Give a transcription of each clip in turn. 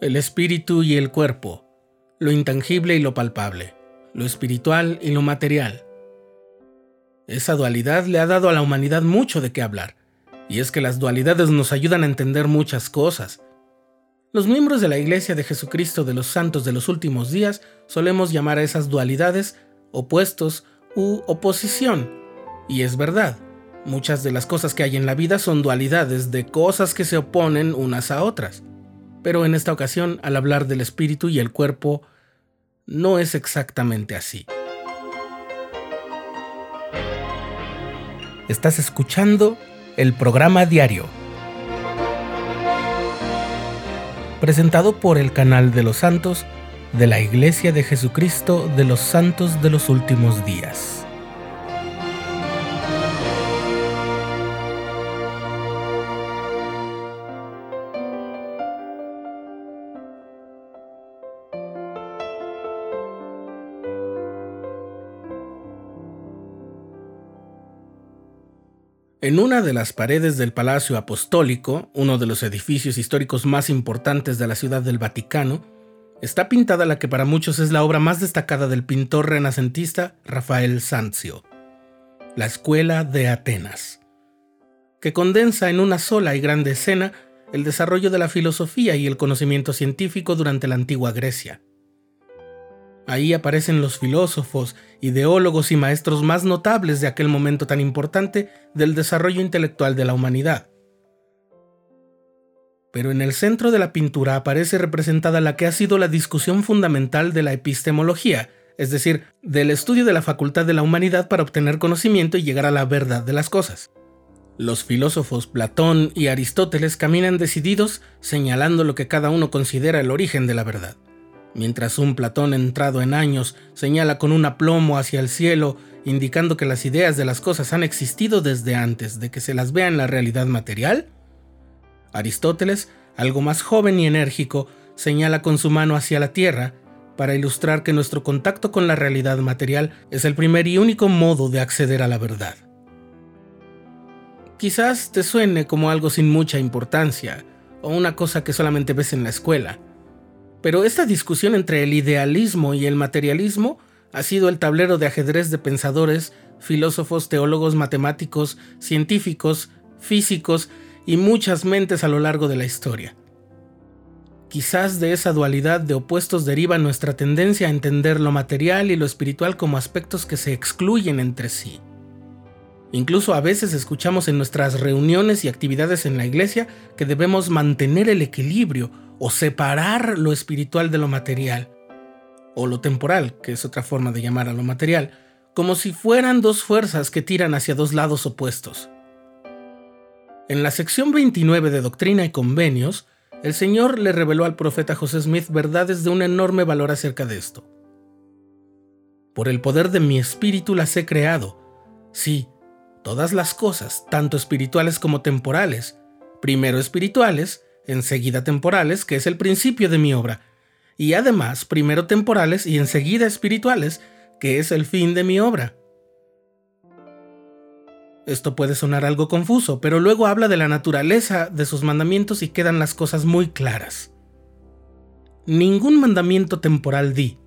el espíritu y el cuerpo, lo intangible y lo palpable, lo espiritual y lo material. Esa dualidad le ha dado a la humanidad mucho de qué hablar, y es que las dualidades nos ayudan a entender muchas cosas. Los miembros de la Iglesia de Jesucristo de los Santos de los últimos días solemos llamar a esas dualidades opuestos u oposición, y es verdad, muchas de las cosas que hay en la vida son dualidades de cosas que se oponen unas a otras pero en esta ocasión, al hablar del espíritu y el cuerpo, no es exactamente así. Estás escuchando el programa diario, presentado por el canal de los santos de la Iglesia de Jesucristo de los Santos de los Últimos Días. En una de las paredes del Palacio Apostólico, uno de los edificios históricos más importantes de la Ciudad del Vaticano, está pintada la que para muchos es la obra más destacada del pintor renacentista Rafael Sanzio, la Escuela de Atenas, que condensa en una sola y grande escena el desarrollo de la filosofía y el conocimiento científico durante la antigua Grecia. Ahí aparecen los filósofos, ideólogos y maestros más notables de aquel momento tan importante del desarrollo intelectual de la humanidad. Pero en el centro de la pintura aparece representada la que ha sido la discusión fundamental de la epistemología, es decir, del estudio de la facultad de la humanidad para obtener conocimiento y llegar a la verdad de las cosas. Los filósofos Platón y Aristóteles caminan decididos señalando lo que cada uno considera el origen de la verdad. Mientras un Platón entrado en años señala con un aplomo hacia el cielo, indicando que las ideas de las cosas han existido desde antes de que se las vea en la realidad material, Aristóteles, algo más joven y enérgico, señala con su mano hacia la Tierra para ilustrar que nuestro contacto con la realidad material es el primer y único modo de acceder a la verdad. Quizás te suene como algo sin mucha importancia, o una cosa que solamente ves en la escuela, pero esta discusión entre el idealismo y el materialismo ha sido el tablero de ajedrez de pensadores, filósofos, teólogos, matemáticos, científicos, físicos y muchas mentes a lo largo de la historia. Quizás de esa dualidad de opuestos deriva nuestra tendencia a entender lo material y lo espiritual como aspectos que se excluyen entre sí. Incluso a veces escuchamos en nuestras reuniones y actividades en la iglesia que debemos mantener el equilibrio o separar lo espiritual de lo material, o lo temporal, que es otra forma de llamar a lo material, como si fueran dos fuerzas que tiran hacia dos lados opuestos. En la sección 29 de Doctrina y Convenios, el Señor le reveló al profeta José Smith verdades de un enorme valor acerca de esto. Por el poder de mi espíritu las he creado. Sí, todas las cosas, tanto espirituales como temporales, primero espirituales, enseguida temporales, que es el principio de mi obra, y además primero temporales y enseguida espirituales, que es el fin de mi obra. Esto puede sonar algo confuso, pero luego habla de la naturaleza de sus mandamientos y quedan las cosas muy claras. Ningún mandamiento temporal di,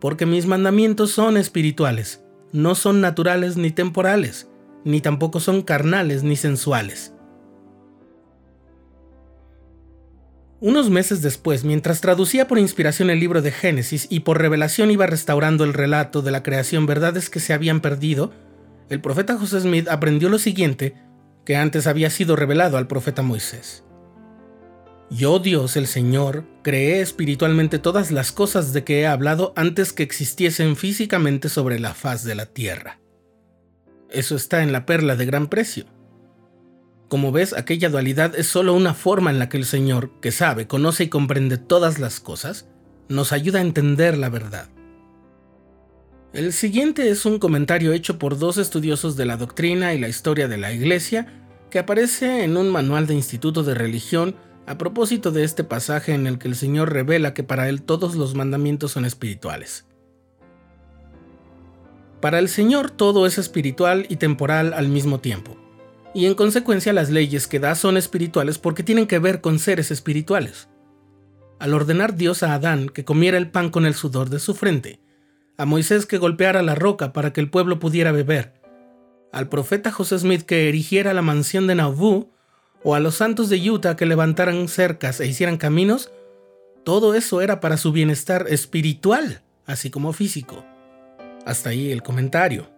porque mis mandamientos son espirituales, no son naturales ni temporales, ni tampoco son carnales ni sensuales. Unos meses después, mientras traducía por inspiración el libro de Génesis y por revelación iba restaurando el relato de la creación verdades que se habían perdido, el profeta José Smith aprendió lo siguiente que antes había sido revelado al profeta Moisés. Yo, Dios el Señor, creé espiritualmente todas las cosas de que he hablado antes que existiesen físicamente sobre la faz de la tierra. Eso está en la perla de gran precio. Como ves, aquella dualidad es solo una forma en la que el Señor, que sabe, conoce y comprende todas las cosas, nos ayuda a entender la verdad. El siguiente es un comentario hecho por dos estudiosos de la doctrina y la historia de la Iglesia que aparece en un manual de Instituto de Religión a propósito de este pasaje en el que el Señor revela que para Él todos los mandamientos son espirituales. Para el Señor todo es espiritual y temporal al mismo tiempo y en consecuencia las leyes que da son espirituales porque tienen que ver con seres espirituales. al ordenar Dios a Adán que comiera el pan con el sudor de su frente, a Moisés que golpeara la roca para que el pueblo pudiera beber, al profeta José Smith que erigiera la mansión de Nauvoo, o a los santos de Utah que levantaran cercas e hicieran caminos, todo eso era para su bienestar espiritual, así como físico. Hasta ahí el comentario.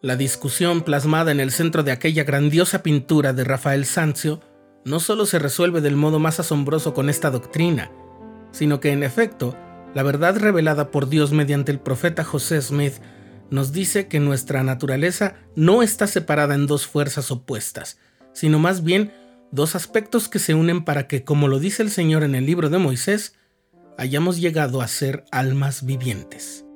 La discusión plasmada en el centro de aquella grandiosa pintura de Rafael Sanzio no solo se resuelve del modo más asombroso con esta doctrina, sino que en efecto, la verdad revelada por Dios mediante el profeta José Smith nos dice que nuestra naturaleza no está separada en dos fuerzas opuestas, sino más bien dos aspectos que se unen para que, como lo dice el Señor en el libro de Moisés, hayamos llegado a ser almas vivientes.